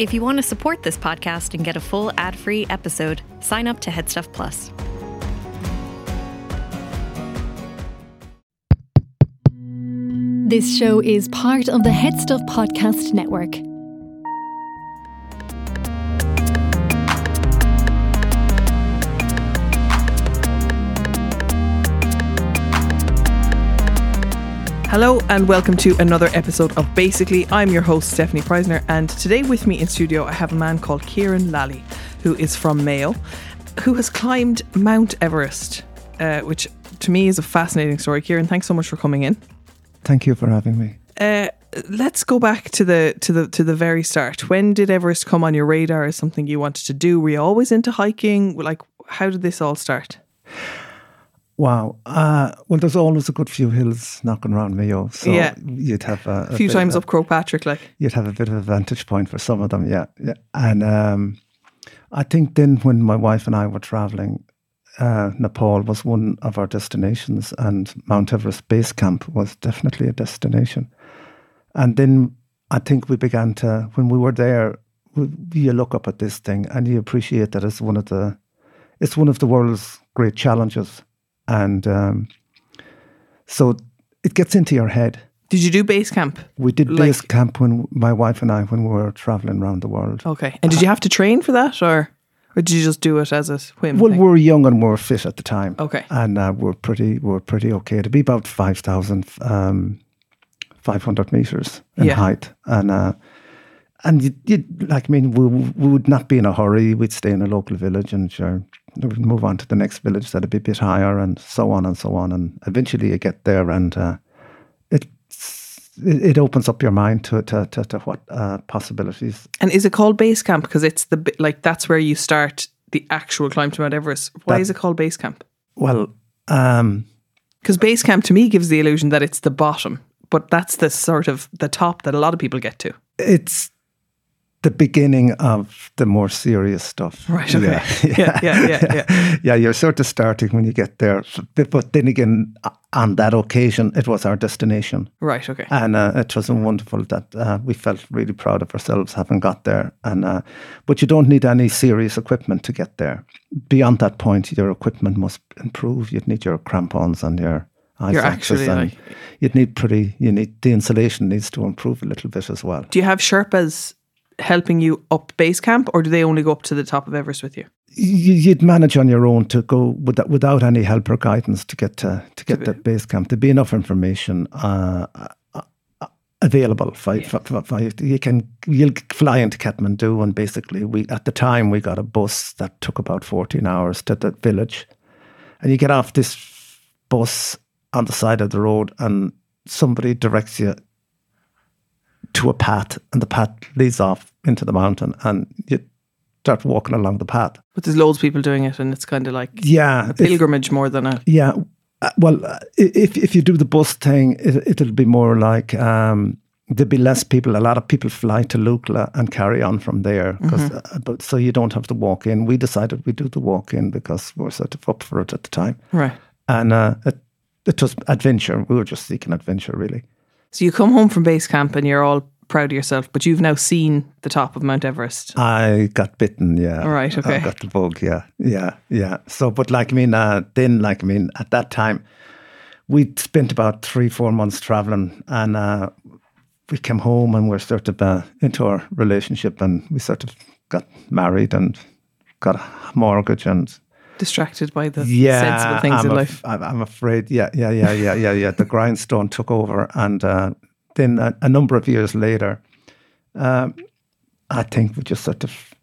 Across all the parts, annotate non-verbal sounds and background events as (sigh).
If you want to support this podcast and get a full ad free episode, sign up to Headstuff Plus. This show is part of the Headstuff Podcast Network. Hello and welcome to another episode of Basically. I'm your host, Stefanie Preissner, and today with me in studio I have a man called Kieran Lally, who is from Mayo, who has climbed Mount Everest, uh, which to me is a fascinating story. Kieran, thanks so much for coming in. Thank you for having me. Uh, let's go back to the to the to the very start. When did Everest come on your radar as something you wanted to do? Were you always into hiking? Like, how did this all start? Wow. Uh, well, there's always a good few hills knocking around Mayo, so Yeah. you'd have a, A few times of, up Croagh Patrick, like. You'd have a bit of a vantage point for some of them, yeah. yeah. And um, I think then when my wife and I were traveling, uh, Nepal was one of our destinations, and Mount Everest Base Camp was definitely a destination. And then I think we began to, when we were there, we, you look up at this thing and you appreciate that it's one of the, it's one of the world's great challenges, and um, so it gets into your head. Did you do base camp? We did Like- base camp when my wife and I when we were traveling around the world. Okay. And did you have to train for that, or or did you just do it as a whim? Well, thing? we were young and we were fit at the time. Okay. and uh, we're pretty we're pretty okay to be about five thousand um, five hundred meters in Yeah. height, and uh, and you, you like I mean we we would not be in a hurry. We'd stay in a local village and sure we'd move on to the next village that'd be a bit higher, and so on and so on, and eventually you get there and uh, it, it opens up your mind to to to, to what uh, possibilities And is it called base camp because it's the like that's where you start the actual climb to Mount Everest? Why That- is it called base camp? well. Um, Because base camp to me gives the illusion that it's the bottom, but that's the sort of the top that a lot of people get to. it's the beginning of the more serious stuff. Right, okay. Yeah, (laughs) yeah, yeah, (laughs) yeah. yeah, you're sort of starting when you get there. But, but then again, on that occasion, it was our destination. Right. Okay. And uh, it was wonderful that uh, we felt really proud of ourselves having got there. And uh, But you don't need any serious equipment to get there. Beyond that point, your equipment must improve. You'd need your crampons and your ice You're axes actually and like- you'd need pretty, you need, the insulation needs to improve a little bit as well. do you have Sherpas helping you up base camp, or do they only go up to the top of Everest with you? you- you'd manage on your own to go without, without any help or guidance to get to to get that base camp. There'd be enough information uh, uh, available. For, for, for, for you. you can you'll fly into Kathmandu, and basically we at the time we got a bus that took about fourteen hours to the village, and you get off this bus on the side of the road, and somebody directs you to a path, and the path leads off into the mountain, and you start walking along the path. But there's loads of people doing it, and it's kind of like Yeah, a if- pilgrimage more than a. yeah. Uh, Well, uh, if if you do the bus thing, it, it'll be more like um, there'll be less people. A lot of people fly to Lukla and carry on from there, 'cause, uh, but so you don't have to walk in. We decided we do the walk in because we were sort of up for it at the time, Right. and uh, it, it was adventure. We were just seeking adventure, really. So you come home from base camp and you're all proud of yourself, but you've now seen the top of Mount Everest. I got bitten, yeah. All right, okay. I got the bug, yeah, yeah, yeah. So, but like I mean, uh, then like I mean, at that time, we'd spent about three, four months traveling, and uh, we came home and we're sort of uh, into our relationship, and we sort of got married and got a mortgage, and Distracted by the yeah, sensible things I'm in af- life. I'm afraid, yeah, yeah, yeah, yeah, yeah, yeah. The (laughs) grindstone took over, and uh, then a, a number of years later, um, I think we just sort of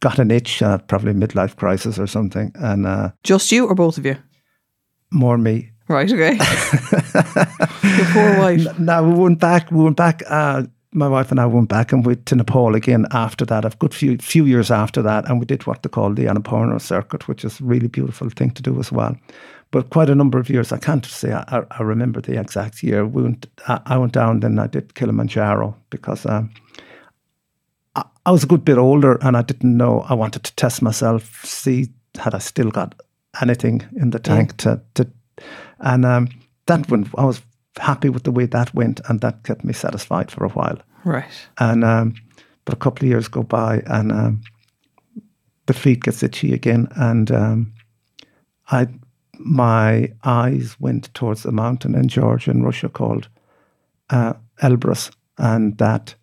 got an itch, uh, probably midlife crisis or something, and uh, Just you or both of you? more me. Right, okay. (laughs) Your poor wife. Now we went back. We went back. Uh, my wife and I went back and went to Nepal again after that. A good few few years after that, and we did what they call the Annapurna circuit, which is a really beautiful thing to do as well. But quite a number of years, I can't say I, I remember the exact year. We went, I, I went down, then I did Kilimanjaro because um, I, I was a good bit older and I didn't know. I wanted to test myself, see had I still got anything in the tank to, to and um, that went. I was happy with the way that went, and that kept me satisfied for a while. Right. And um, But a couple of years go by, and um, the feet gets itchy again, and um, I my eyes went towards the mountain in Georgia and Russia called uh, Elbrus, and that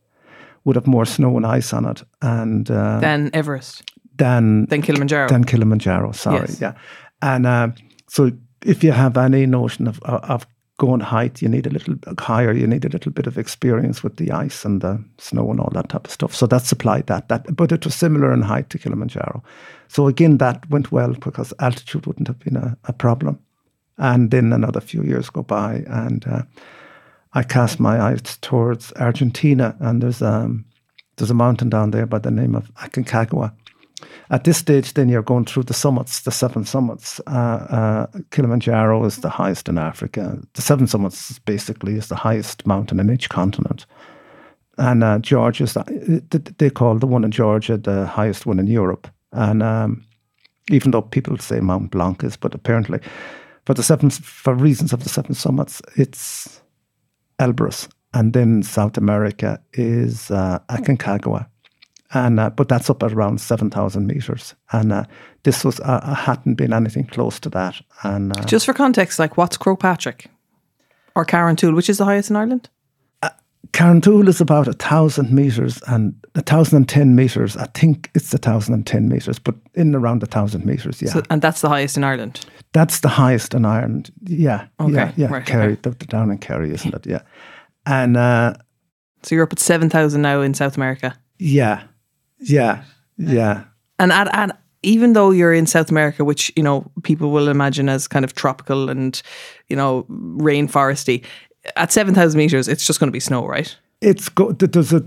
would have more snow and ice on it, and uh, Then Everest. than Then Kilimanjaro. than Kilimanjaro. Sorry, Yes. yeah. And uh, so, if you have any notion of of going height, you need a little higher. You need a little bit of experience with the ice and the snow and all that type of stuff. So that supplied that. That, but it was similar in height to Kilimanjaro. So again, that went well because altitude wouldn't have been a, a problem. And then another few years go by, and uh, I cast my eyes towards Argentina, and there's um there's a mountain down there by the name of Aconcagua. At this stage, then you're going through the summits, the seven summits. Uh, uh, Kilimanjaro is the highest in Africa. The seven summits basically is the highest mountain in each continent. And uh, Georgia's the, they call the one in Georgia the highest one in Europe. And um, even though people say Mount Blanc is, but apparently, for the seven for reasons of the seven summits, it's Elbrus, and then South America is uh, Aconcagua, and uh, but that's up at around seven thousand meters, and uh, this was uh, hadn't been anything close to that, and uh, Just for context, like what's Croagh Patrick or Carrauntoohil, which is the highest in Ireland? Carrauntoohil is about a thousand meters and a thousand and ten meters. I think it's a thousand and ten meters, but in around a thousand meters. Yeah, So, and that's the highest in Ireland. that's the highest in Ireland. Yeah, Okay, yeah, yeah. right, Kerry, okay. the, the down in Kerry, isn't it? Yeah, and uh, So you're up at 7,000 now in South America. yeah, yeah, yeah. And at, at, even though you're in South America, which, you know, people will imagine as kind of tropical and, you know, rainforesty, at 7,000 meters, it's just going to be snow, right? It's go. There's a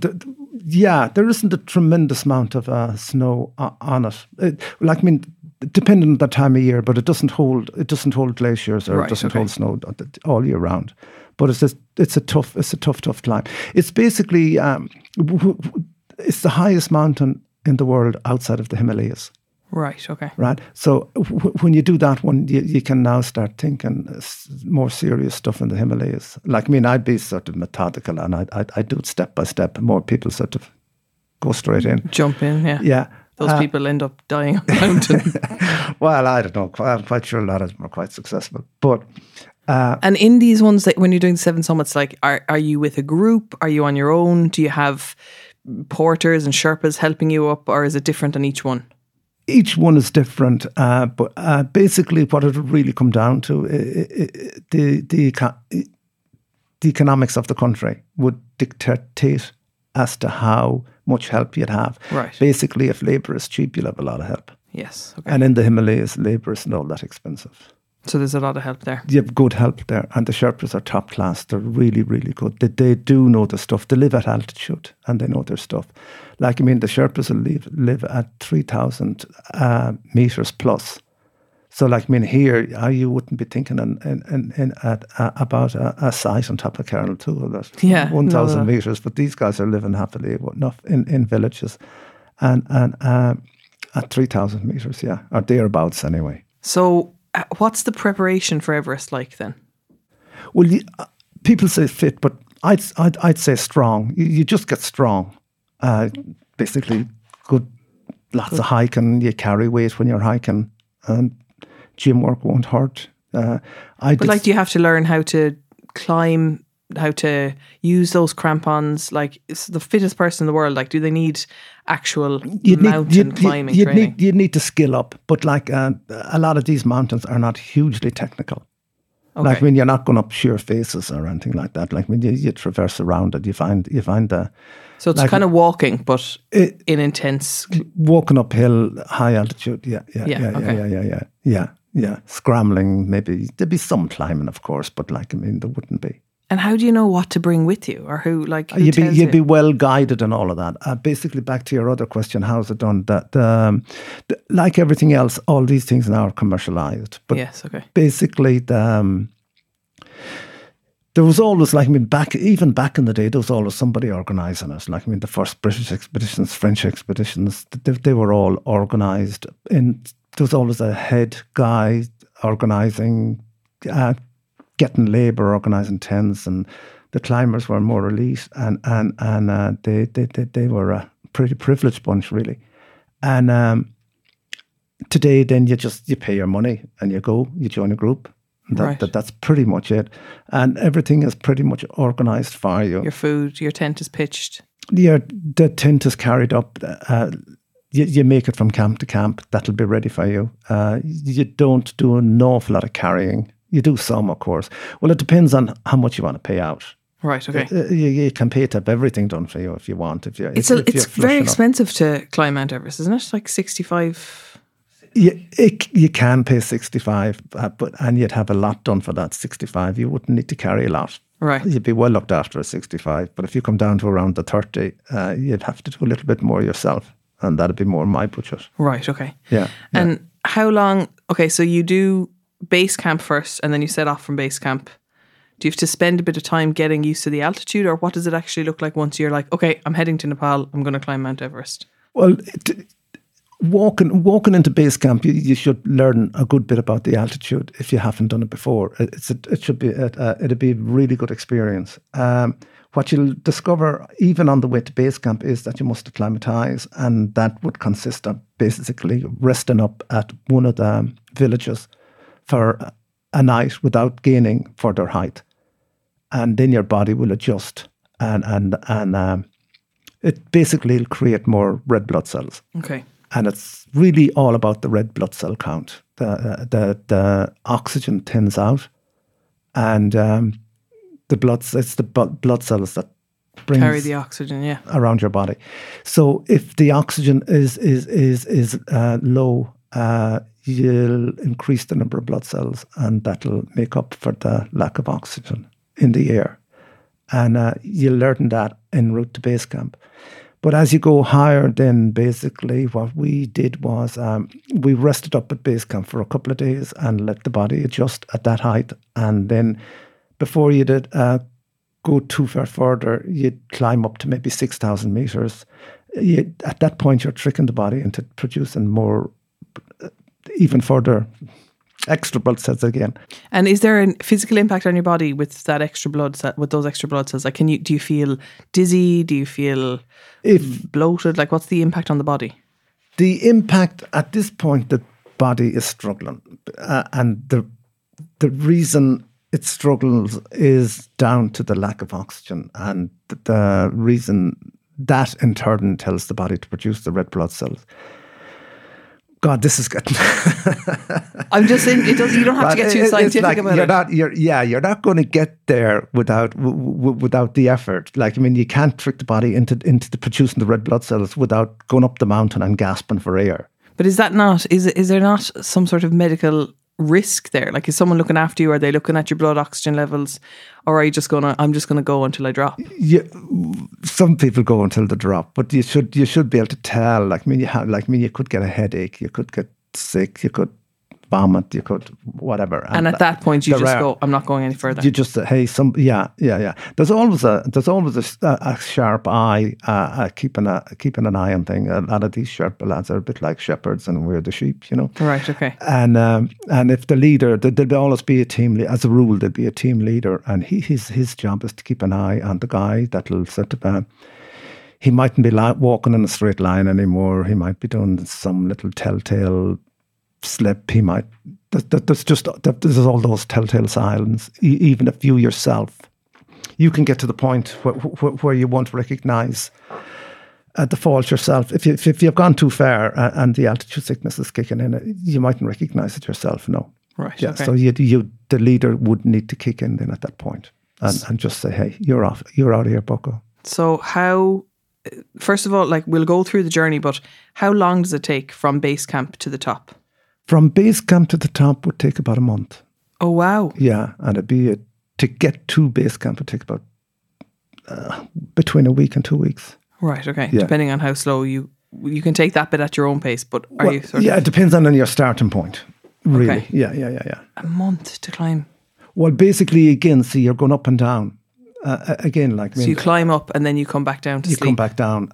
yeah. There isn't a tremendous amount of uh, snow o- on it. it. Like I mean, depending on the time of year, but it doesn't hold. It doesn't hold glaciers or Right, it doesn't okay. hold snow all year round. But it's just, it's a tough. It's a tough, tough climb. It's basically um, w- w- it's the highest mountain in the world outside of the Himalayas. Right, okay. Right. So w- when you do that one, you, you can now start thinking more serious stuff in the Himalayas. Like, I mean, I'd be sort of methodical and I'd, I'd, I'd do it step by step. More people sort of go straight in. Jump in, yeah. Yeah. Those Uh, people end up dying on the mountain. (laughs) Well, I don't know. I'm quite sure a lot of them are quite successful. But uh, and in these ones, that when you're doing seven summits, like, are, are you with a group? Are you on your own? Do you have porters and Sherpas helping you up, or is it different on each one? each one is different. Uh, but uh, basically, what it would really come down to, i i i the, the, the economics of the country would dictate as to how much help you'd have. Right. Basically, if labour is cheap, you'll have a lot of help. Yes. Okay. And in the Himalayas, labour isn't all that expensive. So there's a lot of help there. You have good help there, and the Sherpas are top class. They're really, really good. They, they do know the stuff. They live at altitude and they know their stuff. Like, I mean, the Sherpas will live, live at 3,000 uh, meters plus. So, like, I mean, here, uh, you wouldn't be thinking in, in, in, at, uh, about a, a site on top of Carrauntoohil that's Yeah, 1,000 no, no. meters, but these guys are living happily enough in, in villages and, and uh, at 3,000 meters, yeah, or thereabouts anyway. So, what's the preparation for Everest like then? Well, you, uh, people say fit, but I'd, I'd, I'd say strong. You, you just get strong. Uh, basically, good, lots of hiking. You carry weight when you're hiking, and gym work won't hurt. Uh, I But like, do you have to learn how to climb, how to use those crampons? Like, it's the fittest person in the world. Like, do they need actual you'd need, mountain you'd, climbing you'd, training? need, you'd need to skill up, but like uh, a lot of these mountains are not hugely technical. Like Okay. when you're not going up sheer faces or anything like that. Like when you, you traverse around it, you find you find the so it's like- kind of walking, but it, in intense. walking uphill, high altitude. Yeah, yeah, Yeah, yeah, yeah, okay. yeah, yeah, yeah, yeah, yeah. Scrambling, maybe there'd be some climbing, of course, but like I mean, there wouldn't be. And how do you know what to bring with you, or who like who you'd be you'd you? be well guided and all of that. Uh, basically, back to your other question, how's it done? That um, like everything else, all these things now are commercialized. But yes, okay. basically, the, um, there was always like I mean, back even back in the day, there was always somebody organising it. Like I mean, the first British expeditions, French expeditions, they, they were all organised. And there was always a head guy organising, uh, getting labour, organising tents, and the climbers were more elite, and and and uh, they, they they they were a pretty privileged bunch, really. And um, today, then you just you pay your money and you go, you join a group. That, Right. that that's pretty much it, and everything is pretty much organised for you. Your food, your tent is pitched. Your the tent is carried up. Uh, you, you make it from camp to camp. That'll be ready for you. Uh, you don't do an awful lot of carrying. You do some, of course. Well, it depends on how much you want to pay out. Right. Okay. Uh, you, you can pay to have everything done for you if you want. If you, It's if, a, if it's very expensive to climb Mount Everest, isn't it? Like sixty five. You, it, you can pay sixty five, uh, but and you'd have a lot done for that sixty five. You wouldn't need to carry a lot. Right. You'd be well looked after at sixty five. But if you come down to around the thirty, uh, you'd have to do a little bit more yourself, and that'd be more my budget. Right. Okay. Yeah. yeah. And how long? Okay, so you do base camp first, and then you set off from base camp. Do you have to spend a bit of time getting used to the altitude, or what does it actually look like once you're like, okay, I'm heading to Nepal, I'm going to climb Mount Everest? Well, it, walking walking into base camp, you, you should learn a good bit about the altitude if you haven't done it before. It, it's a, it should be a, a, it'd be a really good experience. Um, what you'll discover even on the way to base camp is that you must acclimatise, and that would consist of basically resting up at one of the villages for a night without gaining further height, and then your body will adjust and and and um, it basically will create more red blood cells Okay. and it's really all about the red blood cell count. The the the oxygen thins out, and um, the blood it's the blood cells that Carry the oxygen, yeah. around your body. So if the oxygen is is is is uh, low, uh, you'll increase the number of blood cells, and that'll make up for the lack of oxygen in the air. And uh, you'll learn that en route to base camp. But as you go higher, then basically what we did was um, we rested up at base camp for a couple of days and let the body adjust at that height. And then before you did uh, go too far further, you'd climb up to maybe 6,000 meters. You, at that point, you're tricking the body into producing more, even further extra blood cells again. And is there a physical impact on your body with that extra blood cell, with those extra blood cells? Like, can you do you feel dizzy? Do you feel If bloated? Like, what's the impact on the body? the impact at this point, the body is struggling, uh, and the the reason it struggles is down to the lack of oxygen, and the, the reason that in turn tells the body to produce the red blood cells. God, this is good. (laughs) I'm just saying, it does. You don't have to get too scientific like about you're it. Not, you're, yeah, you're not going to get there without w- w- without the effort. Like I mean, you can't trick the body into into the producing the red blood cells without going up the mountain and gasping for air. But is that not is is there not some sort of medical risk there? Like is someone looking after you? Are they looking at your blood oxygen levels, or are you just gonna? I'm just gonna go until I drop. Yeah, some people go until the drop, but you should you should be able to tell. Like I mean, you have like I mean, you could get a headache, you could get sick, you could vomit, you could whatever. And at that point, you just are- go. I'm not going any further. You just say, hey, some yeah, yeah, yeah. There's always a there's always a, a- sharp eye, uh, uh, keeping a keeping an eye on thing. A lot of these Sherpa lads are a bit like shepherds, and we're the sheep, you know. right. Okay. And um, and if the leader, there- there'd always be a team. le- As a rule, there'd be a team leader, and he his his job is to keep an eye on the guy that'll sort of. Uh, he mightn't be walking in a straight line anymore. He might be doing some little telltale slip. He might. there- there- There's just there's all those telltale signs. E- Even if you yourself, you can get to the point where where, where you won't recognise uh, the fault yourself. If, you, if, you've gone too far uh, and the altitude sickness is kicking in, uh, you mightn't recognise it yourself. No. Right. Yeah. okay. So you, you, the leader would need to kick in then at that point and, and just say, "Hey, you're off. You're out of here, Bucko." So how? First of all, like we'll go through the journey, but how long does it take from base camp to the top? From base camp to the top would take about a month. Oh wow! Yeah, and it'd be a, to get to base camp would take about uh, between a week and two weeks. Right. Okay. Yeah. Depending on how slow you you can take that bit at your own pace, but are Well, you sort yeah, of it depends on your starting point. Really. Okay. Yeah, yeah, yeah, yeah. a month to climb? Well, basically, again, see, you're going up and down. Uh, again, like I So mean, you climb up and then you come back down to you sleep. come back down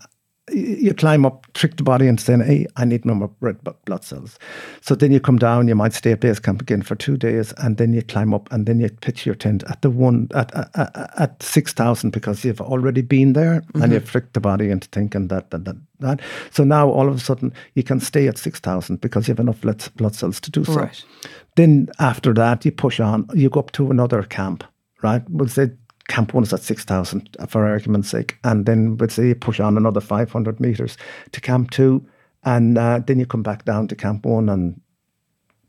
you climb up, trick the body into saying, hey, I need more red blood cells. So then you come down, you might stay at base camp again for two days, and then you climb up and then you pitch your tent at the one, at, at, at 6,000 because you've already been there mm-hmm. and you've tricked the body into thinking that, that, that, that. So now all of a sudden you can stay at 6,000 because you have enough blood cells to do so. Right. Then after that, you push on, you go up to another camp, right? We'll say Camp 1 is at 6,000 for argument's sake. And then, we'd say you push on another 500 metres to Camp 2. And uh, then you come back down to Camp 1 and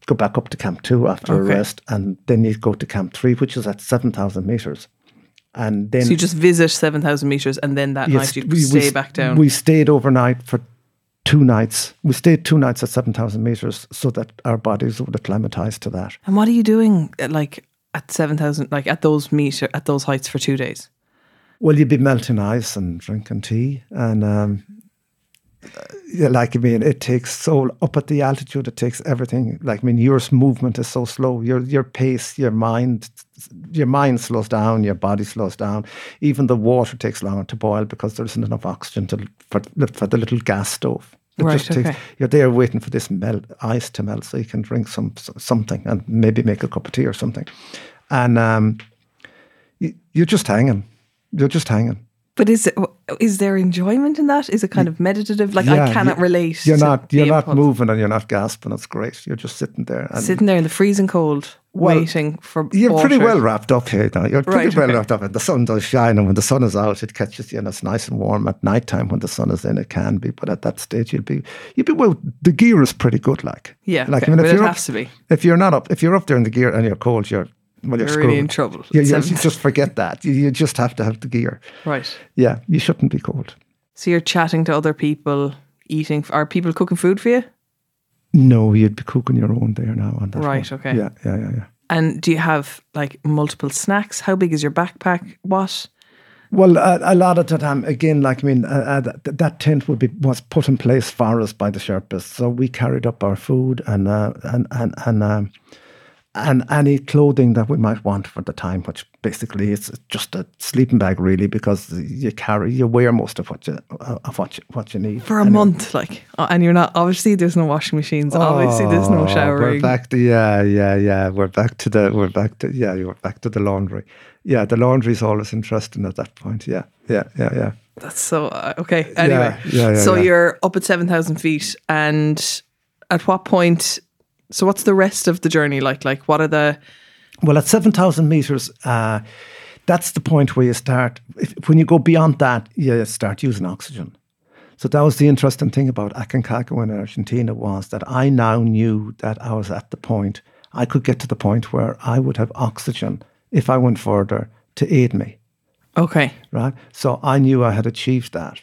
go back up to Camp 2 after okay. a rest. And then you go to Camp 3, which is at 7,000 metres. And then. So you just visit 7,000 metres and then that night you stay we, back down? We stayed overnight for two nights. We stayed two nights at 7,000 metres so that our bodies would acclimatise to that. And what are you doing? Like, at 7,000, like at those meter, at those heights for two days? Well, you'd be melting ice and drinking tea. And, um, yeah, like, I mean, it takes so, up at the altitude, it takes everything. Like, I mean, your movement is so slow. Your, your pace, your mind, your mind slows down, your body slows down. Even the water takes longer to boil because there isn't enough oxygen to, for, for the little gas stove. It right, okay. Takes, you're there waiting for this melt, ice to melt so you can drink some something and maybe make a cup of tea or something. And um, you, you're just hanging. You're just hanging. But is it is there enjoyment in that? Is it kind of meditative? Like yeah, I cannot relate. You're not you're not impulse. moving and you're not gasping. It's great. You're just sitting there, sitting there in the freezing cold, well, waiting for. You're water. pretty well wrapped up here now. You're pretty right, well okay. wrapped up, and the sun does shine. And when the sun is out, it catches you, and it's nice and warm. At night time, when the sun is in, it can be. But at that stage, you'll be you'll be well. The gear is pretty good, like yeah. Like okay. I mean, if you're it up, has to be. If you're not up, if you're up there in the gear and you're cold, you're well, you're, you're really in trouble. You, you, you just forget that. You, you just have to have the gear. Right. Yeah, you shouldn't be cold. So you're chatting to other people, eating. Are people cooking food for you? No, you'd be cooking your own there now. On that right. One. Okay. Yeah. Yeah. Yeah. Yeah. And do you have like multiple snacks? How big is your backpack? What? Well, a, a lot of the time, again, like I mean, uh, uh, that, that tent would be was put in place for us by the Sherpas, so we carried up our food and uh, and and and. Um, and any clothing that we might want for the time, which basically is just a sleeping bag, really, because you carry, you wear most of what you uh, of what you, what you need for a anyway. month, like, uh, and you're not obviously there's no washing machines, oh, obviously there's no showering. We're back to yeah, yeah, yeah. We're back to the we're back to yeah, you're back to the laundry. Yeah, the laundry is always interesting at that point. Yeah, yeah, yeah, yeah. That's so uh, okay. Anyway, yeah, yeah, yeah, so you're up at seven thousand feet, and at what point so what's the rest of the journey like? Like what are the Well, at 7,000 meters uh, that's the point where you start if, when you go beyond that you start using oxygen. So that was the interesting thing about Aconcagua in Argentina was that I now knew that I was at the point I could get to the point where I would have oxygen if I went further to aid me. Okay. Right. So I knew I had achieved that.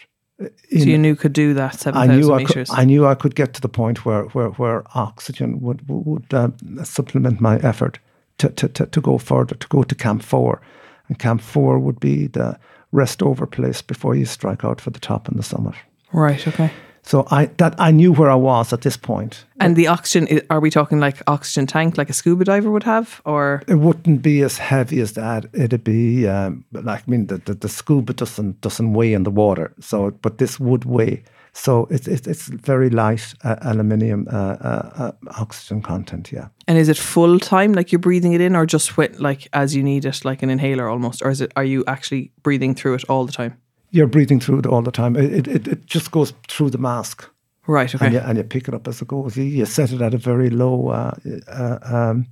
In, so you knew could do that seven thousand meters. I knew I could get to the point where where, where oxygen would would uh, supplement my effort to, to, to, to go further, to go to Camp Four, and Camp Four would be the rest over place before you strike out for the top and the summit. Right. Okay. So I that I knew where I was at this point. And the oxygen are we talking like oxygen tank like a scuba diver would have or it wouldn't be as heavy as that. It'd be um, like I mean the, the, the scuba doesn't doesn't weigh in the water. So but this would weigh. So it's it's, it's very light uh, aluminium uh, uh, uh oxygen content. Yeah. And is it full time like you're breathing it in or just with, like as you need it like an inhaler almost or is it are you actually breathing through it all the time? You're breathing through it all the time. It, it, it just goes through the mask. Right, okay. And you, and you pick it up as it goes. You, you set it at a very low uh, uh, um,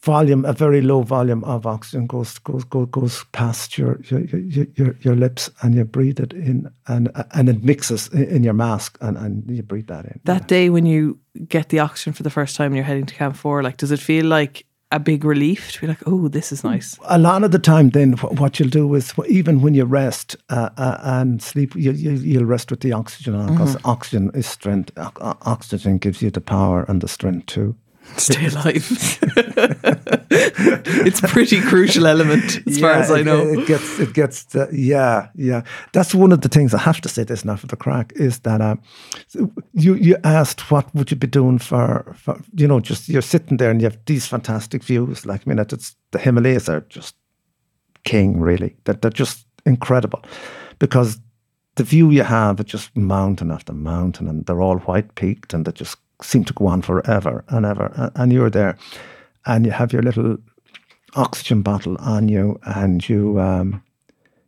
volume, a very low volume of oxygen goes goes goes, goes past your, your your, your your lips, and you breathe it in, and and it mixes in your mask, and, and you breathe that in. That yeah. day when you get the oxygen for the first time, and you're heading to Camp Four, like, does it feel like a big relief to be like, oh, this is nice. A lot of the time, then what you'll do is even when you rest uh, uh, and sleep, you, you, will rest with the oxygen on because mm-hmm. oxygen is strength. O- oxygen gives you the power and the strength too. Stay alive. (laughs) it's a pretty crucial element as yeah, far as I know. It, it gets, it gets, the, yeah, yeah. That's one of the things I have to say this now for the crack is that uh, you you asked what would you be doing for, for, you know, just you're sitting there and you have these fantastic views. Like, I mean, it's, the Himalayas are just king, really. That they're, they're just incredible because the view you have, it's just mountain after mountain, and they're all white peaked, and they're just seem to go on forever and ever. And you're there, and you have your little oxygen bottle on you, and you um,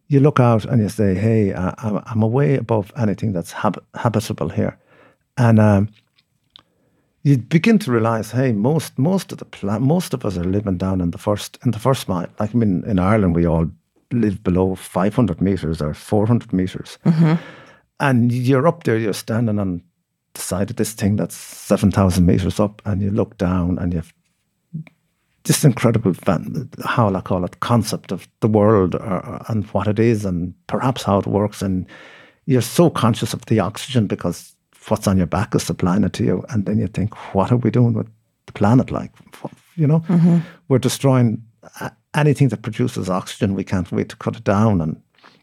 you look out and you say, "Hey, I, I'm away above anything that's hab- habitable here," and um, you begin to realize, hey, most most of the pla- most of us are living down in the first in the first mile. Like I mean, in Ireland, we all live below 500 meters or 400 meters, mm-hmm. and you're up there, you're standing on the side of this thing that's 7,000 meters up, and you look down, and you've this incredible, how I call it, concept of the world or, and what it is, and perhaps how it works, and you're so conscious of the oxygen because what's on your back is supplying it to you. And then you think, what are we doing with the planet? Like, you know, mm-hmm. we're destroying anything that produces oxygen. We can't wait to cut it down. And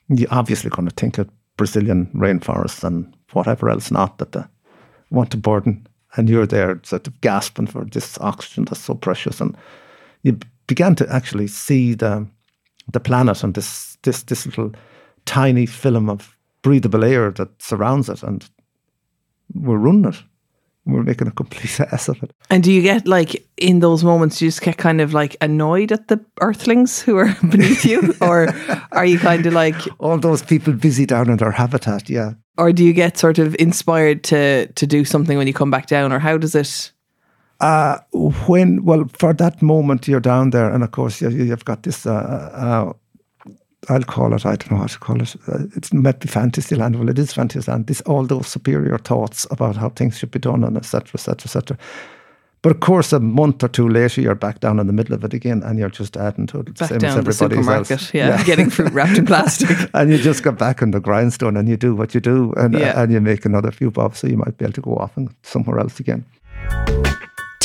you're obviously going to think of Brazilian rainforests and whatever else not that they want to burden. And you're there sort of gasping for this oxygen that's so precious. And you began to actually see the the planet and this this this little tiny film of breathable air that surrounds it and we're running it. We're making a complete (laughs) ass of it. And do you get like in those moments, you just get kind of like annoyed at the earthlings who are (laughs) beneath you, or are you kind of like (laughs) all those people busy down in their habitat? Yeah. Or do you get sort of inspired to to do something when you come back down, or how does it? Uh, when well, for that moment you're down there, and of course you, you've got this uh, uh, I'll call it, I don't know how to call it. Uh, it's might be Fantasyland. Well, it is Fantasyland. This all those superior thoughts about how things should be done, and etc. etc. etc. But of course, a month or two later, you're back down in the middle of it again, and you're just adding to it, back same down as everybody else. Yeah, yeah. getting fruit wrapped in plastic, (laughs) and you just go back on the grindstone, and you do what you do, and yeah. and you make another few bobs, so you might be able to go off and somewhere else again.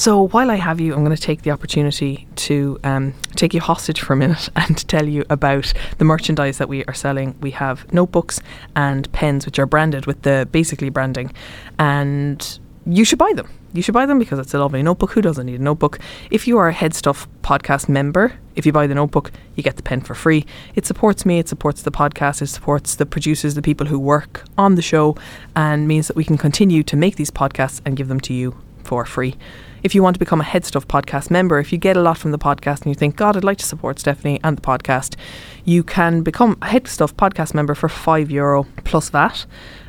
So while I have you, I'm going to take the opportunity to um, take you hostage for a minute (laughs) and tell you about the merchandise that we are selling. We have notebooks and pens, which are branded with the basically branding, and you should buy them. You should buy them because it's a lovely notebook. Who doesn't need a notebook? If you are a Head Stuff podcast member, if you buy the notebook, you get the pen for free. It supports me, it supports the podcast, it supports the producers, the people who work on the show, and means that we can continue to make these podcasts and give them to you for free if you want to become a Head Stuff podcast member, if you get a lot from the podcast and you think, God, I'd like to support Stefanie and the podcast, you can become a Head Stuff podcast member for five euro plus VAT.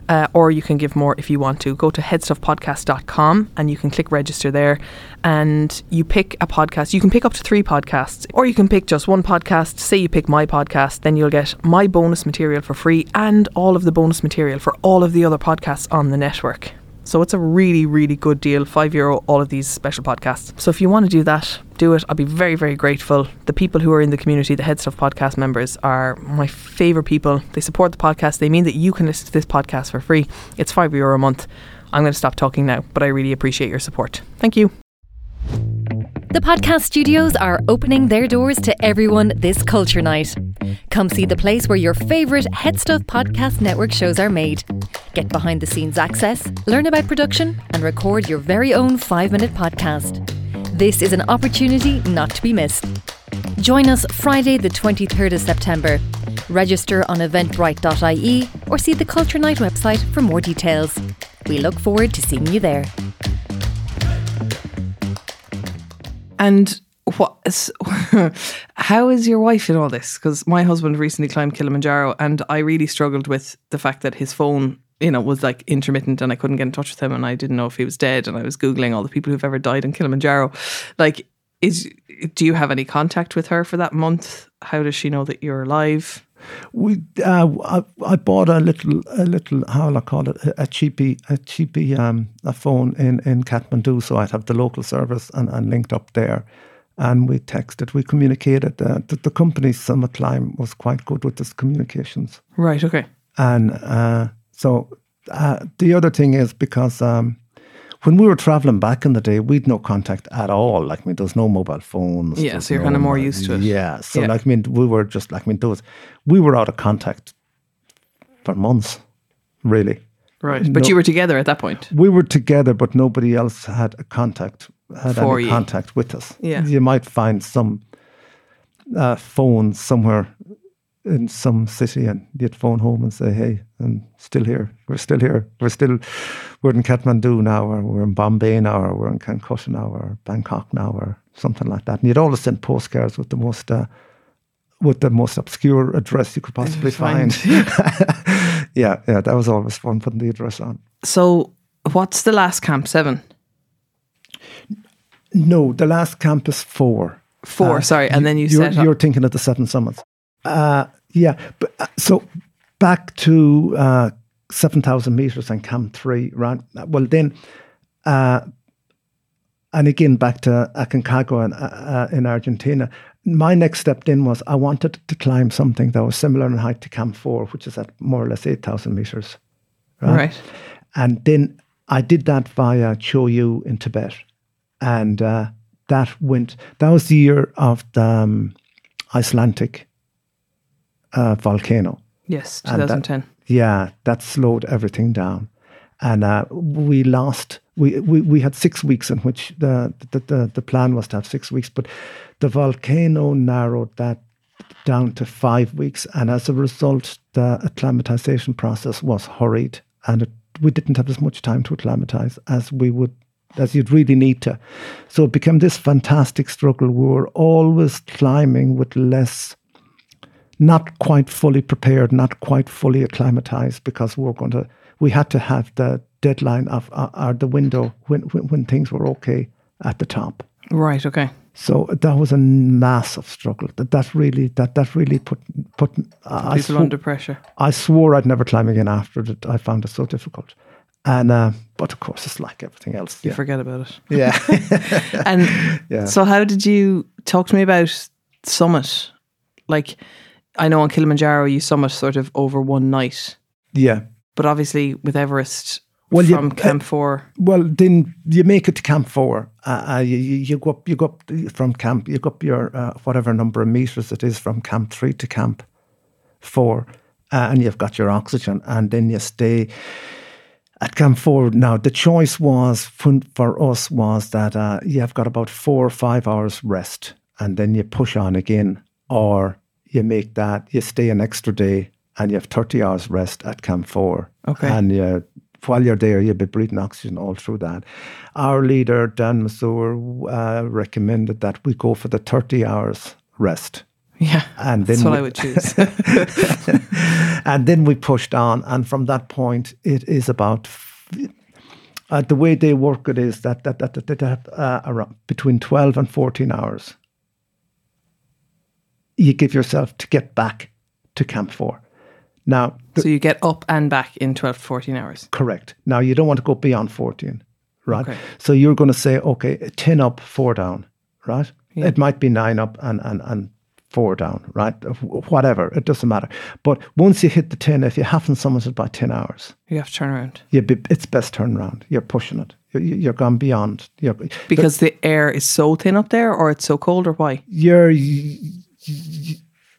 Uh, or you can give more if you want to. Go to headstuffpodcast.com and you can click register there and you pick a podcast. You can pick up to three podcasts or you can pick just one podcast. Say you pick my podcast, then you'll get my bonus material for free and all of the bonus material for all of the other podcasts on the network. So it's a really, really good deal. Five euro, all of these special podcasts. So if you want to do that, do it. I'll be very, very grateful. The people who are in the community, the Head Stuff podcast members, are my favourite people. They support the podcast. They mean that you can listen to this podcast for free. It's five euro a month. I'm going to stop talking now, but I really appreciate your support. Thank you. The podcast studios are opening their doors to everyone this culture night. Come see the place where your favourite Head Stuff Podcast Network shows are made. Get behind the scenes access, learn about production, and record your very own five minute podcast. This is an opportunity not to be missed. Join us Friday, the 23rd of September. Register on eventbrite.ie or see the Culture Night website for more details. We look forward to seeing you there. And what? is- (laughs) How is your wife in all this? Because my husband recently climbed Kilimanjaro, and I really struggled with the fact that his phone, you know, was like intermittent, and I couldn't get in touch with him, and I didn't know if he was dead, and I was googling all the people who've ever died in Kilimanjaro. Like, is do you have any contact with her for that month? How does she know that you're alive? We, uh, I, I bought a little, a little, how will I call it, a, a cheapy, a cheapy, um, a phone in, in Kathmandu, so I'd have the local service and, and linked up there. And we texted, we communicated. Uh, the, the company Summit Climb was quite good with this communications. Right. Okay. And uh, so uh, the other thing is because um, when we were traveling back in the day, we'd no contact at all. Like, I mean, there's no mobile phones. Yeah, so you're no kinda more used to it. Yeah. So, Yeah. like, I mean, we were just like, I mean, those, we were out of contact for months, really. Right. But No. you were together at that point. We were together, but nobody else had a contact, had For any you. contact with us. Yeah. You might find some uh, phone somewhere in some city and you'd phone home and say, hey, I'm still here. We're still here. We're still, we're in Kathmandu now, or we're in Bombay now, or we're in Calcutta now, or Bangkok now, or something like that. And you'd always send postcards with the most, uh, with the most obscure address you could possibly Find. (laughs) yeah, yeah, that was always fun putting the address on. So, what's the last camp? Seven. No, the last camp is four. Four. Uh, sorry, and then you you're, you're thinking of the seven summits. Uh, yeah, but uh, so back to uh, seven thousand meters and Camp Three, right? Well, then, uh, and again back to Aconcagua in, uh, uh, in Argentina. My next step then was I wanted to climb something that was similar in height to Camp Four, which is at more or less eight thousand meters. right. And then I did that via Cho Oyu in Tibet. And uh, that went, that was the year of the um, Icelandic uh, volcano. Yes. And that- 2010. Yeah, that slowed everything down. And uh, we lost, we, we, we had six weeks in which the, the, the, the plan was to have six weeks, but the volcano narrowed that down to five weeks. And as a result, the acclimatization process was hurried and it, we didn't have as much time to acclimatize as we would, as you'd really need to. So it became this fantastic struggle. We were always climbing with less not quite fully prepared, not quite fully acclimatized, because we were going to, we had to have the deadline of uh, or the window when, when when things were okay at the top. Right. Okay. So that was a massive struggle. That that really that that really put put. Uh, People swo- under pressure. I swore I'd never climb again after it. I found it so difficult, and uh, but of course it's like everything else. You Yeah, forget about it. yeah. (laughs) (laughs) And Yeah. so, how did you talk to me about summit? Like, I know on Kilimanjaro you summit sort of over one night, yeah. but obviously with Everest Well, you- from uh, Camp Four. Well, then you make it to Camp Four. Uh, uh, you, you you go up, you go up from Camp, you go up your uh, whatever number of meters it is from Camp Three to Camp Four, uh, and you've got your oxygen, and then you stay at Camp Four. Now the choice was for us was that uh, you've got about four or five hours rest, and then you push on again, or you make that you stay an extra day and you have thirty hours rest at Camp Four. Okay. and you while you're there, you'll be breathing oxygen all through that. Our leader, Dan Mazur, uh, recommended that we go for the 30 hours rest. Yeah, And that's then what we- I would choose. (laughs) and then we pushed on. And from that point, it is about uh, the way they work it is that that that, that, that, that uh, around between 12 and 14 hours you give yourself to get back to Camp 4. Now, so you get up and back in 12 to 14 hours. Correct. Now you don't want to go beyond 14, right? Okay. So you're going to say, okay, 10 up, 4 down, right? Yeah. It might be 9 up and, and, and 4 down, right? Whatever, it doesn't matter. But once you hit the 10, if you haven't summited by 10 hours, You have to turn around you be, it's best turn around. You're pushing it. You're, you're gone beyond. You're, because the air is so thin up there, or it's so cold, or why? you're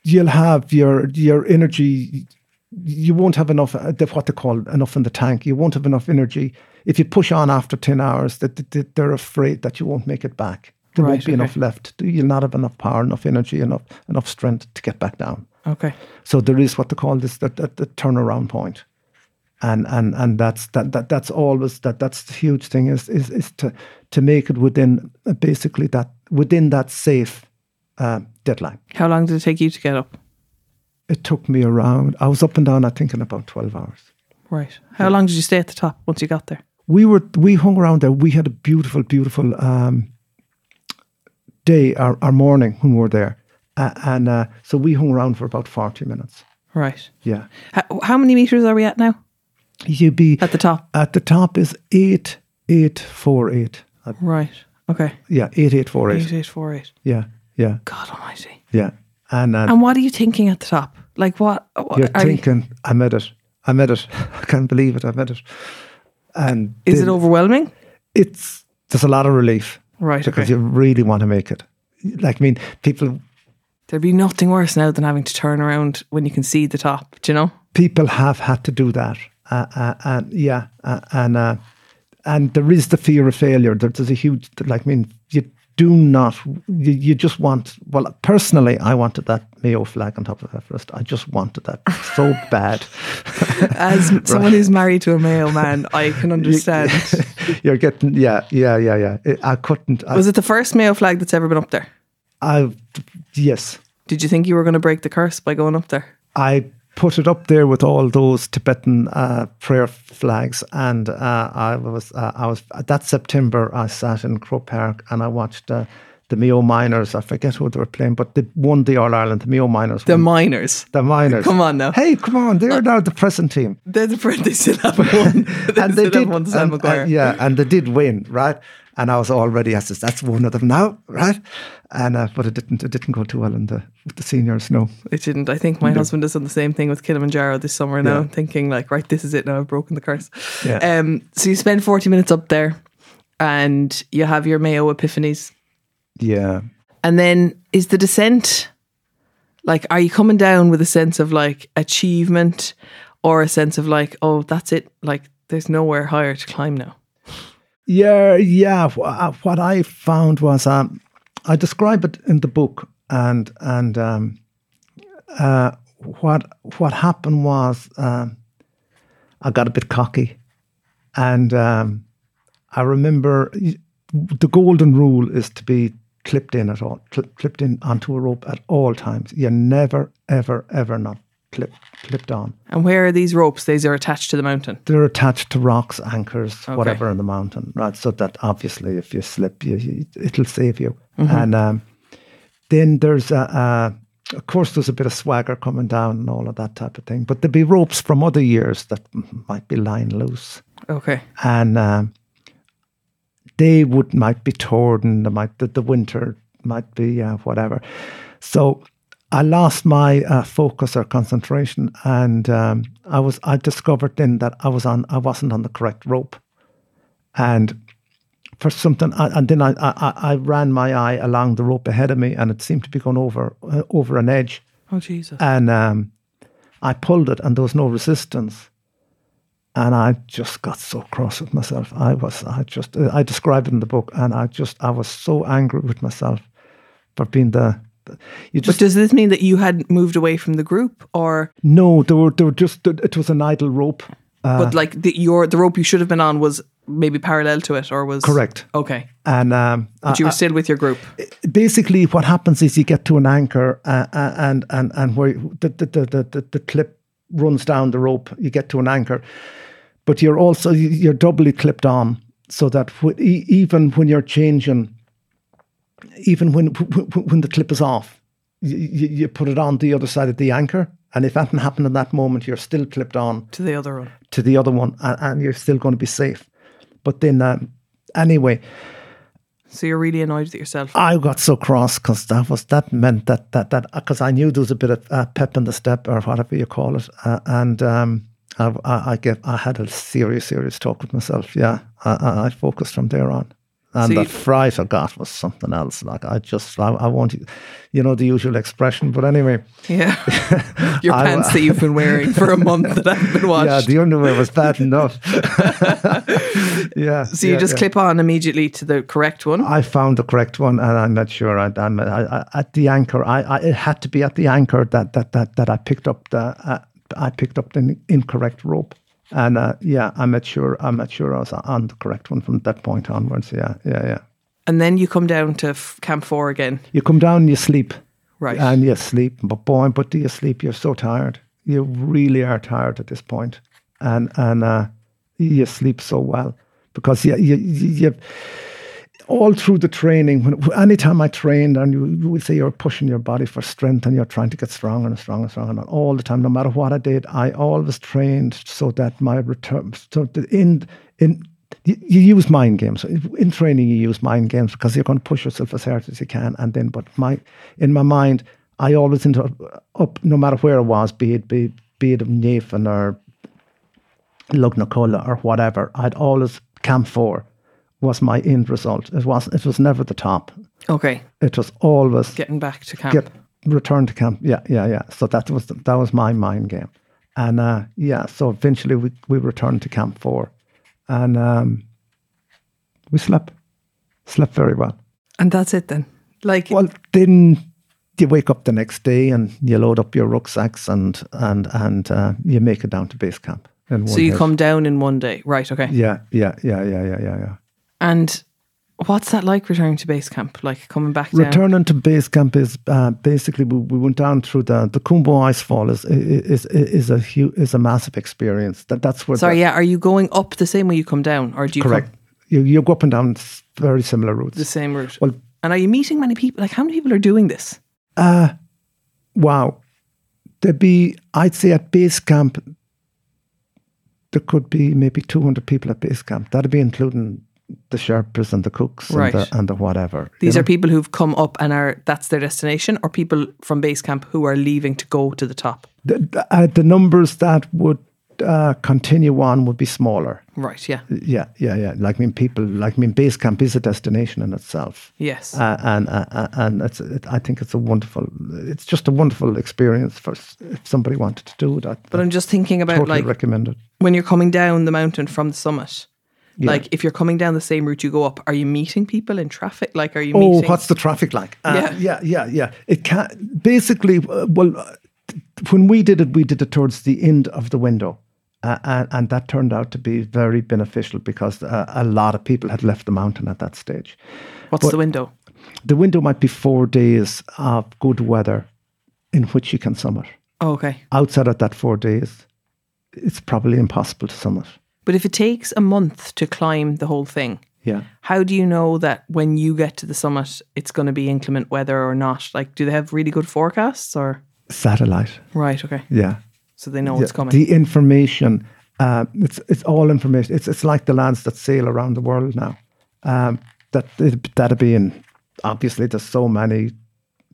you'll have your your energy. You won't have enough uh, what they call enough in the tank. You won't have enough energy. If you push on after 10 hours that they're afraid that you won't make it back. There Right, won't be okay. enough left. You'll not have enough power enough energy enough enough strength to get back down. Okay. So there is what they call this the, the, the turnaround point, and and and that's that, that that's always that that's the huge thing is is is to to make it within basically that within that safe uh, deadline. How long did it take you to get up? It took me around. I was up and down. I think in about twelve hours. Right. How long did you stay at the top once you got there? We were we hung around there. We had a beautiful, beautiful um, day, our, our morning when we were there, uh, and uh, so we hung around for about forty minutes. Right. Yeah, How, how many meters are we at now? you'd be At the top. at the top is eight eight four eight. Right. Okay. yeah, eight eight four eight. Eight eight four eight. Yeah, yeah, God Almighty. yeah. And uh, And what are you thinking at the top? Like what? what you're are you- thinking, I made it. I made it. (laughs) I can't believe it. I made it. And is it overwhelming? It's there's a lot of relief Right. because Okay. you really want to make it. Like I mean, people There'd be nothing worse now than having to turn around when you can see the top. Do you know? people have had to do that, uh, uh, and yeah, uh, and uh, and there is the fear of failure. There, there's a huge like. I mean, do not. You, you just want. Well, personally, I wanted that Mayo flag on top of Everest. I just wanted that so (laughs) bad. As (laughs) someone who's married to a Mayo man, I can understand. (laughs) You're getting yeah, yeah, yeah, yeah. I couldn't. I, Was it the first Mayo flag that's ever been up there? I yes. Did you think you were going to break the curse by going up there? I put it up there with all those Tibetan uh, prayer flags, and uh, I was uh, I was that September I sat in Crow Park and I watched uh, the Mayo Minors. I forget who they were playing, but they won the All Ireland. The Mayo Minors. The won. minors. the Minors. Come on now. Hey, come on! They're now the present team. (laughs) They're the present. they still have one. (laughs) (laughs) they and they did, won Sam and, uh, yeah, and they did win, right? And I was already, I says, that's one of them now, right? And uh, but it didn't, it didn't go too well in the with the seniors, no. It didn't. I think my husband has done the same thing with Kilimanjaro this summer now, Yeah. thinking like, right, this is it now. I've broken the curse. Yeah. Um. So you spend forty minutes up there, and you have your Mayo epiphanies, Yeah, and then is the descent like? Are you coming down with a sense of like achievement, or a sense of like, oh, that's it? Like, there's nowhere higher to climb now. Yeah, yeah. uh, What I found was um, I describe it in the book, and and um, uh, what what happened was um, I got a bit cocky, and um, I remember the golden rule is to be clipped in at all, cl- clipped in onto a rope at all times. You're never, ever, ever not clipped clipped on. And where are these ropes? These are attached to the mountain. They're attached to rocks, anchors, whatever in the mountain, right? So that obviously, if you slip, you, you it'll save you. And um, then there's a, a, of course, there's a bit of swagger coming down and all of that type of thing. But there'll be ropes from other years that might be lying loose, Okay. and um, they would might be torn. and might the, the winter might be uh, whatever. So I lost my uh, focus or concentration, and um, I was I discovered then that I was on I wasn't on the correct rope, and for something, I, and then I, I I ran my eye along the rope ahead of me, and it seemed to be going over uh, over an edge, Oh Jesus. and um, I pulled it, and there was no resistance. And I just got so cross with myself. I was, I just, I described it in the book, and I just, I was so angry with myself for being the, the you But does this mean that you had moved away from the group, or no, there were, there were just, it was an idle rope. Uh, but like the, your the rope you should have been on was maybe parallel to it, or was Correct. Okay, and um, but you were still with your group. basically what happens is you get to an anchor uh, uh, and and and where the, the the the the clip runs down the rope you get to an anchor but you're also you're doubly clipped on so that e- even when you're changing even when when the clip is off you, you put it on the other side of the anchor and if that hadn't happened in that moment you're still clipped on To the other one. to the other one and, and you're still going to be safe but then um, anyway So you're really annoyed with yourself. I got so cross because that was that meant that that that because I knew there was a bit of uh, pep in the step or whatever you call it, uh, and um, I, I, I get I had a serious serious talk with myself. Yeah, I, I, I focused from there on. And the you- fright I got was something else. Like I just, I, I want, you you know, the usual expression. But anyway, Yeah. (laughs) Your I- pants that you've been wearing for a month that haven't been (laughs) washed. yeah, the underwear was bad enough. (laughs) yeah. so you yeah, just yeah. clip on immediately to the correct one. I found the correct one, and I'm not sure. I, I'm I, I, at the anchor. I, I it had to be at the anchor that that that that I picked up the uh, I picked up the incorrect rope, and uh, yeah, I'm not sure. I'm not sure I was on the correct one from that point onwards. Yeah, yeah, yeah. and then you come down to f- Camp 4 again. You come down, and you sleep, Right. and you sleep. But boy, but do you sleep? You're so tired. You really are tired at this point, and and uh, you sleep so well because you you you. you all through the training, when anytime I trained, and you, you would say you're pushing your body for strength and you're trying to get stronger and stronger and stronger, and all the time, no matter what I did, I always trained so that my return, so in in you, you use mind games in training. You use mind games because you're going to push yourself as hard as you can, and then, but my in my mind, I always into up, no matter where it was, be it be be it Nephin or Lugnacolla or whatever. I'd always camp four was my end result. It was it was never the top. Okay. It was always Getting back to camp. get return to camp. Yeah, yeah, yeah. So that was that was my mind game, and uh, yeah. So eventually we we returned to camp four, and um, we slept slept very well. And that's it then. Like, Well, then you wake up the next day and you load up your rucksacks and and and uh, you make it down to base camp. so you hit. come down in one day. Right. Okay. Yeah, yeah, yeah, yeah, yeah, yeah, yeah. And what's that like returning to base camp? Like coming back down? Returning to base camp is uh, basically we, we went down through the the Khumbu Icefall is is is a huge, is a massive experience. That that's where Sorry, the, yeah. Are you going up the same way you come down? Or do you correct. come You you go up and down very similar routes. the same route? Well- and are you meeting many people? Like, how many people are doing this? Wow, there'd be I'd say at base camp there could be maybe two hundred people at base camp. That'd be including the Sherpas and the cooks Right. and the and the whatever. These know? are people who've come up and are that's their destination, or people from base camp who are leaving to go to the top. the, the, uh, the numbers that would uh, continue on would be smaller. Right. Yeah. Yeah, yeah, yeah. Like I mean, people like I mean, base camp is a destination in itself. Yes. uh, and uh, uh, and it's it, I think it's a wonderful it's just a wonderful experience for if somebody wanted to do that. but I'm just thinking about totally like recommend it. when you're coming down the mountain from the summit. Yeah. Like if you're coming down the same route you go up, are you meeting people in traffic? Like, are you Oh, meeting? what's the traffic like? Uh, Yeah. yeah, yeah, yeah. It can basically. Uh, well, uh, when we did it, we did it towards the end of the window. Uh, and, and that turned out to be very beneficial because uh, a lot of people had left the mountain at that stage. What's the window? The window might be four days of good weather in which you can summit. Oh, okay. outside of that four days, it's probably impossible to summit. But if it takes a month to climb the whole thing, Yeah. how do you know that when you get to the summit, it's going to be inclement weather or not? Like, do they have really good forecasts or? Satellite. Right. Okay. Yeah. So they know Yeah. it's coming. The information, uh, it's it's all information. It's it's like the lads that sail around the world now. Um, that that'd be in. Obviously, there's so many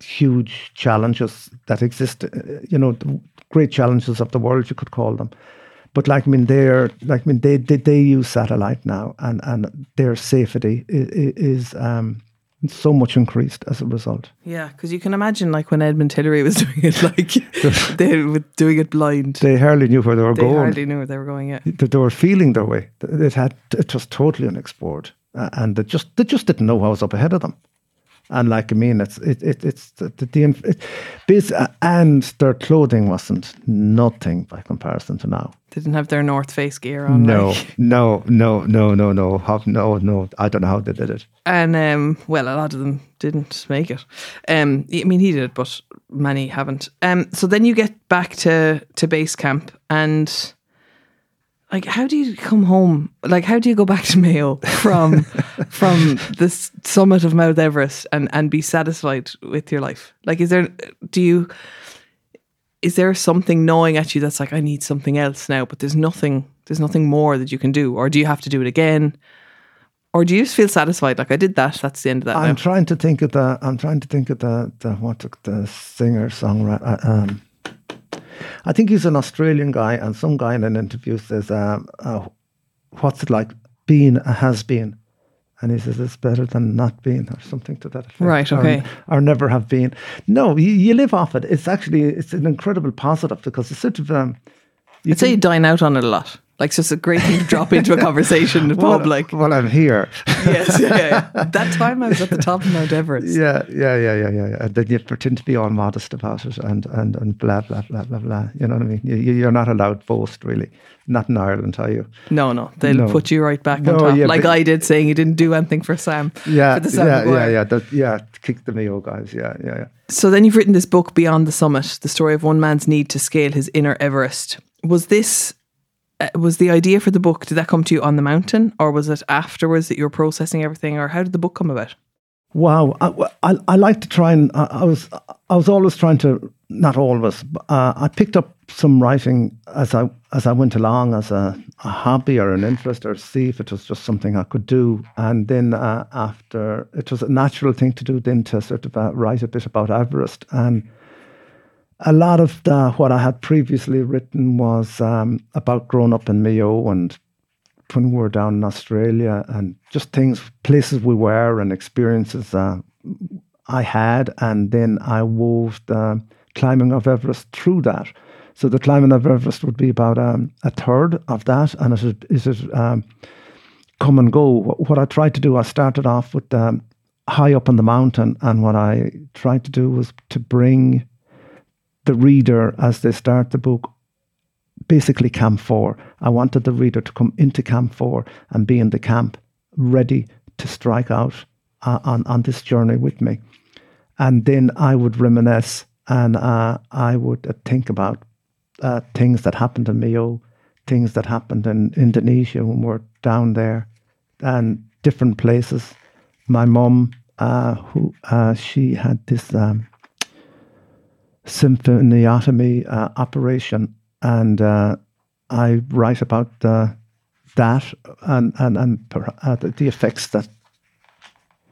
huge challenges that exist. uh, You know, the great challenges of the world, you could call them. But like I mean, they're like I mean, they they, they use satellite now, and and their safety is, is um, so much increased as a result. yeah, because you can imagine, like when Edmund Hillary was (laughs) doing it, like (laughs) they were doing it blind. They hardly knew where they were They going. They hardly knew where they were going. Yeah. They, they were feeling their way. It had it was totally unexplored, uh, and they just they just didn't know what was up ahead of them. And like I mean, it's it, it it's the, the, the inf- it, bas- uh, and their clothing wasn't nothing by comparison to now. They didn't have their North Face gear on. No, like. (laughs) no, no, no, no, no, have, no, no. I don't know how they did it. and um, well, a lot of them didn't make it. Um, I mean, he did, but many haven't. Um, so then you get back to to base camp, and like, how do you come home? Like, how do you go back to Mayo from (laughs) from this summit of Mount Everest and and be satisfied with your life? Like, is there do you is there something gnawing at you that's like I need something else now, but there's nothing there's nothing more that you can do, or do you have to do it again? Or do you just feel satisfied? Like I did that. That's the end of that. I'm now. trying to think of the. I'm trying to think of the the what the, the singer songwriter. Um, I think he's an Australian guy, and some guy in an interview says, um, uh, "What's it like being a has been?" And he says, it's better than not being, or something to that effect. Right, or- okay. Or, never have been. No, you, you live off it. It's actually, it's an incredible positive because it's sort of, um, you I'd say you dine out on it a lot. Like it's just a great thing to drop into a (laughs) conversation in well, Like well, I'm here. yes, yeah. (laughs) That time I was at the top of Mount Everest. Yeah, yeah, yeah, yeah, yeah. And then you pretend to be all modest about it and, and, and blah, blah, blah, blah, blah. You know what I mean? You, you- you're not allowed boast, really. Not in Ireland, are you? No, no, they'll No. put you right back No, on top, yeah, like I did, saying you didn't do anything for Sam. Yeah, for the Sam yeah, yeah, yeah, that, yeah. Kick the Mayo guys. Yeah, yeah, yeah. So then you've written this book, Beyond the Summit: The Story of One Man's Need to Scale His Inner Everest. Was this uh, was the idea for the book? Did that come to you on the mountain, or was it afterwards that you were processing everything, or how did the book come about? Wow, I, I, I like to try and I, I was I was always trying to not always. but, Uh, I picked up some writing as I as I went along as a, a hobby or an interest or see if it was just something I could do. And then uh, after it was a natural thing to do then to sort of uh, write a bit about Everest and. A lot of the, what I had previously written was um, about growing up in Mayo and when we were down in Australia and just things, places we were and experiences uh, I had. And then I wove the climbing of Everest through that. So the climbing of Everest would be about um, a third of that. And it is, it um, come and go. What, what I tried to do, I started off with um, high up on the mountain. And what I tried to do was to bring the reader as they start the book basically camp four. I wanted the reader to come into camp four and be in the camp ready to strike out uh, on, on this journey with me. And then I would reminisce and uh, I would uh, think about uh, things that happened in Mayo, things that happened in Indonesia when we are down there, and different places. My mum, uh, who uh, she had this um, symphysiotomy uh, operation, and uh, I write about uh, that and and and uh, the, effects that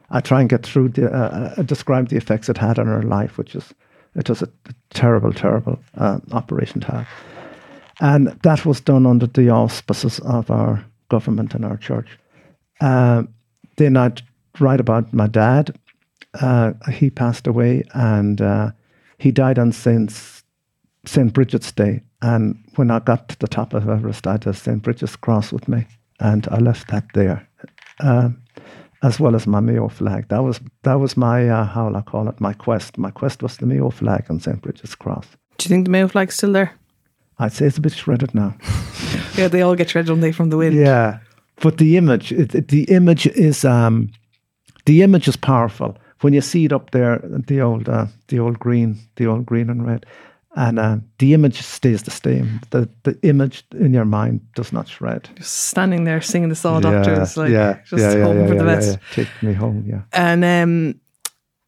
I try and get through the uh, describe the effects it had on her life, which is it was a terrible, terrible uh, operation to have, and that was done under the auspices of our government and our church. Then I'd write about my dad. He passed away, and he died on Saint Saint Bridget's Day. And when I got to the top of Everest, I had a Saint Bridget's cross with me, and I left that there, um, as well as my Mayo flag. That was that was my uh, how will I call it? My quest. My quest was the Mayo flag and Saint Bridget's cross. Do you think the Mayo flag's still there? I'd say it's a bit shredded now. (laughs) Yeah, they all get shredded don't they from the wind. Yeah, but the image, it- the image is, um, the image is powerful when you see it up there. The old, uh, the old green, the old green and red, and uh, the image stays the same. The the image in your mind does not shred. Just standing there singing the Saw Doctors, like yeah, just yeah, yeah, hoping yeah, for the yeah, best. yeah. Take me home. Yeah. And um,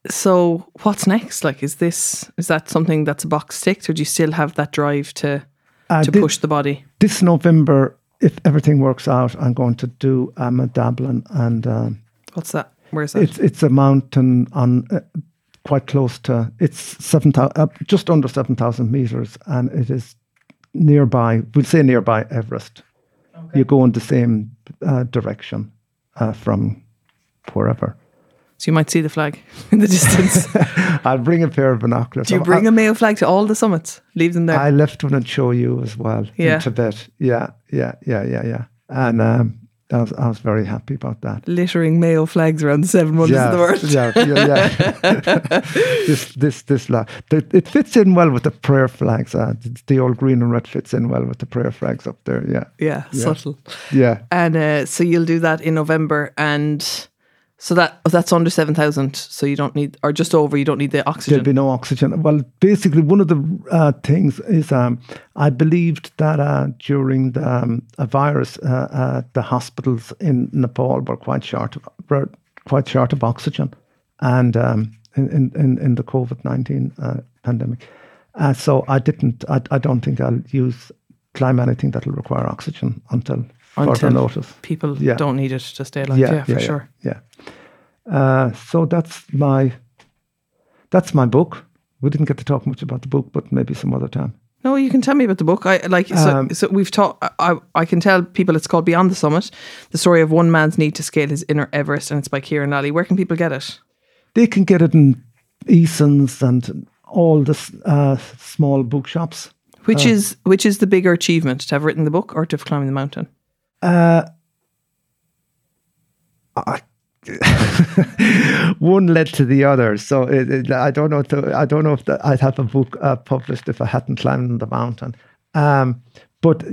so, what's next? Like, is this is that something that's a box ticked, or do you still have that drive to Uh, to thi- push the body? this November, if everything works out, I'm going to do um, Ama Dablam, and um, What's that? Where's that? it's it's a mountain on uh, quite close to it's seven thousand, uh, just under seven thousand meters, and it is nearby. We'll say nearby Everest. You go in the same uh, direction uh, from wherever. so you might see the flag (laughs) in the distance. (laughs) I'll bring a pair of binoculars. do you I- bring a Mayo flag to all the summits? Leave them there. I left one and Cho Oyu as well Yeah. in Tibet. Yeah, yeah, yeah, yeah, yeah. And um, I was I was very happy about that. Littering Mayo flags around the seven wonders of the world. Yeah, yeah, yeah. (laughs) this, this, this, la- it fits in well with the prayer flags. Uh, the, the old green and red fits in well with the prayer flags up there. Yeah, Yeah, subtle. yeah. And uh, so you'll do that in November, and so that that's under seven thousand. So you don't need, or just over. You don't need the oxygen. There'll be no oxygen. Well, basically, one of the uh, things is um, I believed that uh, during the um, virus, uh, uh, the hospitals in Nepal were quite short, of, were quite short of oxygen, and um, in, in in in the COVID nineteen uh, pandemic. Uh, so I didn't. I, I don't think I'll use climb anything that'll require oxygen until, further Until notice. People Yeah. don't need it to stay alive. Yeah, for sure. Yeah. Uh, so that's my that's my book. We didn't get to talk much about the book, but maybe some other time. No, you can tell me about the book. I like so, Um, so we've talked. I, I can tell people it's called Beyond the Summit: The Story of One Man's Need to Scale His Inner Everest, and it's by Kieran Lally. Where can people get it? They can get it in Eason's and all the uh, small bookshops. Which is which is the bigger achievement to have written the book or to have climbed the mountain? Uh, I, (laughs) one led to the other, so it, it, I don't know. The, I don't know if the, I'd have a book uh, published if I hadn't climbed the mountain. Um, but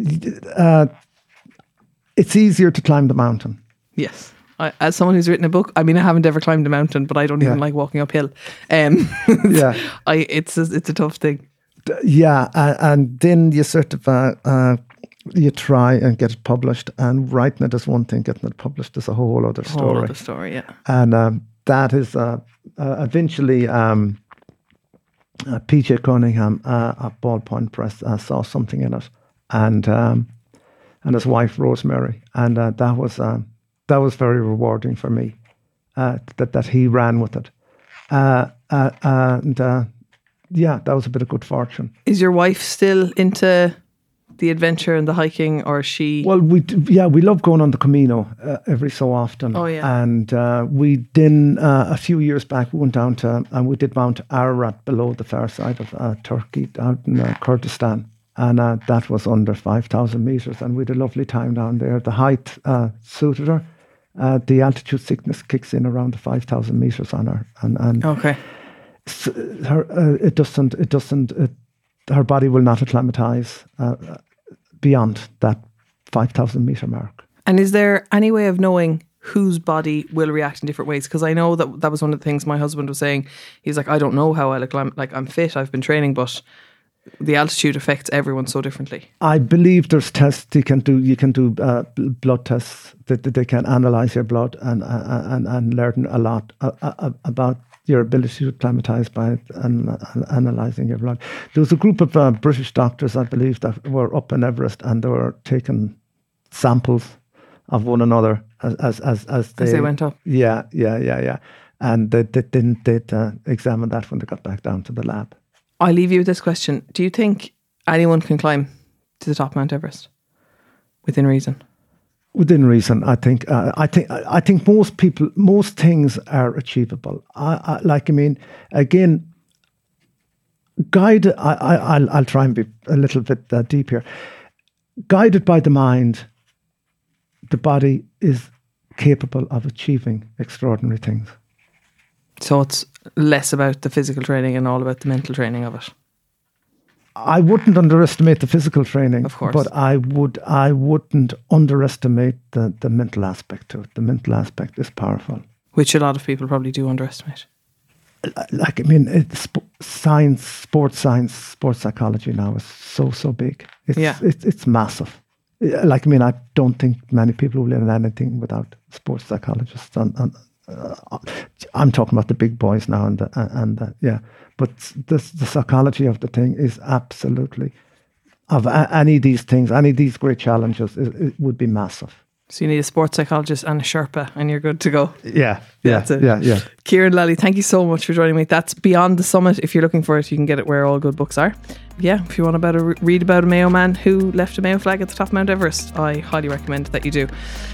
uh, it's easier to climb the mountain. Yes. I, as someone who's written a book, I mean, I haven't ever climbed a mountain, but I don't even Yeah. like walking uphill. Um, (laughs) Yeah. I it's a, it's a tough thing. Yeah, uh, and then you sort of uh, uh, you try and get it published, and writing it is one thing, getting it published is a whole other Whole story. other story, yeah. and um, that is uh, uh, eventually um, uh, PJ Cunningham uh, at Ballpoint Press uh, saw something in it, and um, and his wife Rosemary, and uh, that was um, that was very rewarding for me uh, that that he ran with it, uh, uh, and uh, yeah, that was a bit of good fortune. Is your wife still into the adventure and the hiking, or she? Well, we d- yeah we love going on the Camino uh, every so often. Oh, yeah. And uh, we then uh, a few years back we went down to and we did Mount Ararat below the far side of uh, Turkey, out in uh, Kurdistan, and uh, that was under five thousand meters, and we had a lovely time down there. The height uh, suited her. Uh, the altitude sickness kicks in around the five thousand meters on her, and and okay. her uh, it doesn't it doesn't it, her body will not acclimatize uh, uh, beyond that 5000 meter mark And is there any way of knowing whose body will react in different ways? Because I know that that was one of the things my husband was saying. He's like, I don't know how I'll like I'm fit, I've been training, but the altitude affects everyone so differently. i believe there's tests you can do you can do uh, blood tests that, that they can analyze your blood and uh, and, and learn a lot uh, uh, about your ability to acclimatize by an, analyzing your blood. There was a group of uh, British doctors, I believe, that were up in Everest and they were taking samples of one another as as as, as, they, As they went up. Yeah, yeah, yeah, yeah. And they, they didn't they'd, uh, examine that when they got back down to the lab. I leave you with this question: Do you think anyone can climb to the top of Mount Everest within reason? Within reason, I think. Uh, I think. I think most people, most things are achievable. I, I like. I mean, again, guided. I, I, I'll, I'll try and be a little bit uh, deep here. Guided by the mind, the body is capable of achieving extraordinary things. So it's less about the physical training and all about the mental training of it. I wouldn't underestimate the physical training, Of course. but I would. I wouldn't underestimate the, the mental aspect to it. The mental aspect is powerful. Which a lot of people probably do underestimate. like I mean, it's science, sports science, sports psychology now is so so big. It's, Yeah. it's it's massive. Like I mean, I don't think many people will learn anything without sports psychologists. And, Uh, I'm talking about the big boys now, and the, and the, yeah. But the the psychology of the thing is absolutely of any of these things, any of these great challenges, it, it would be massive. So you need a sports psychologist and a Sherpa, and you're good to go. Yeah, yeah, That's it. yeah, yeah. Kieran Lally, thank you so much for joining me. That's Beyond the Summit. If you're looking for it, you can get it where all good books are. Yeah, if you want to read about a Mayo man who left a Mayo flag at the top of Mount Everest, I highly recommend that you do.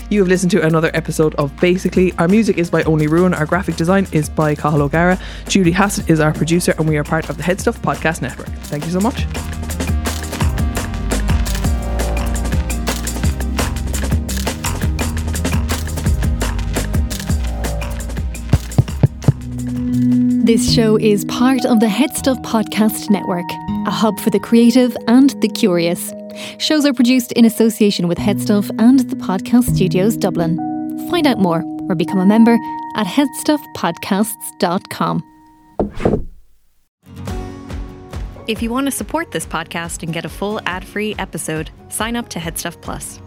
You have listened to another episode of Basically. Our music is by Only Ruin. Our graphic design is by Cathal O'Gara. Julie Hassett is our producer, and we are part of the Head Stuff Podcast Network. Thank you so much. This show is part of the Head Stuff Podcast Network, a hub for the creative and the curious. Shows are produced in association with Headstuff and the Podcast Studios Dublin. Find out more or become a member at headstuffpodcasts.com. If you want to support this podcast and get a full ad free episode, sign up to Headstuff Plus.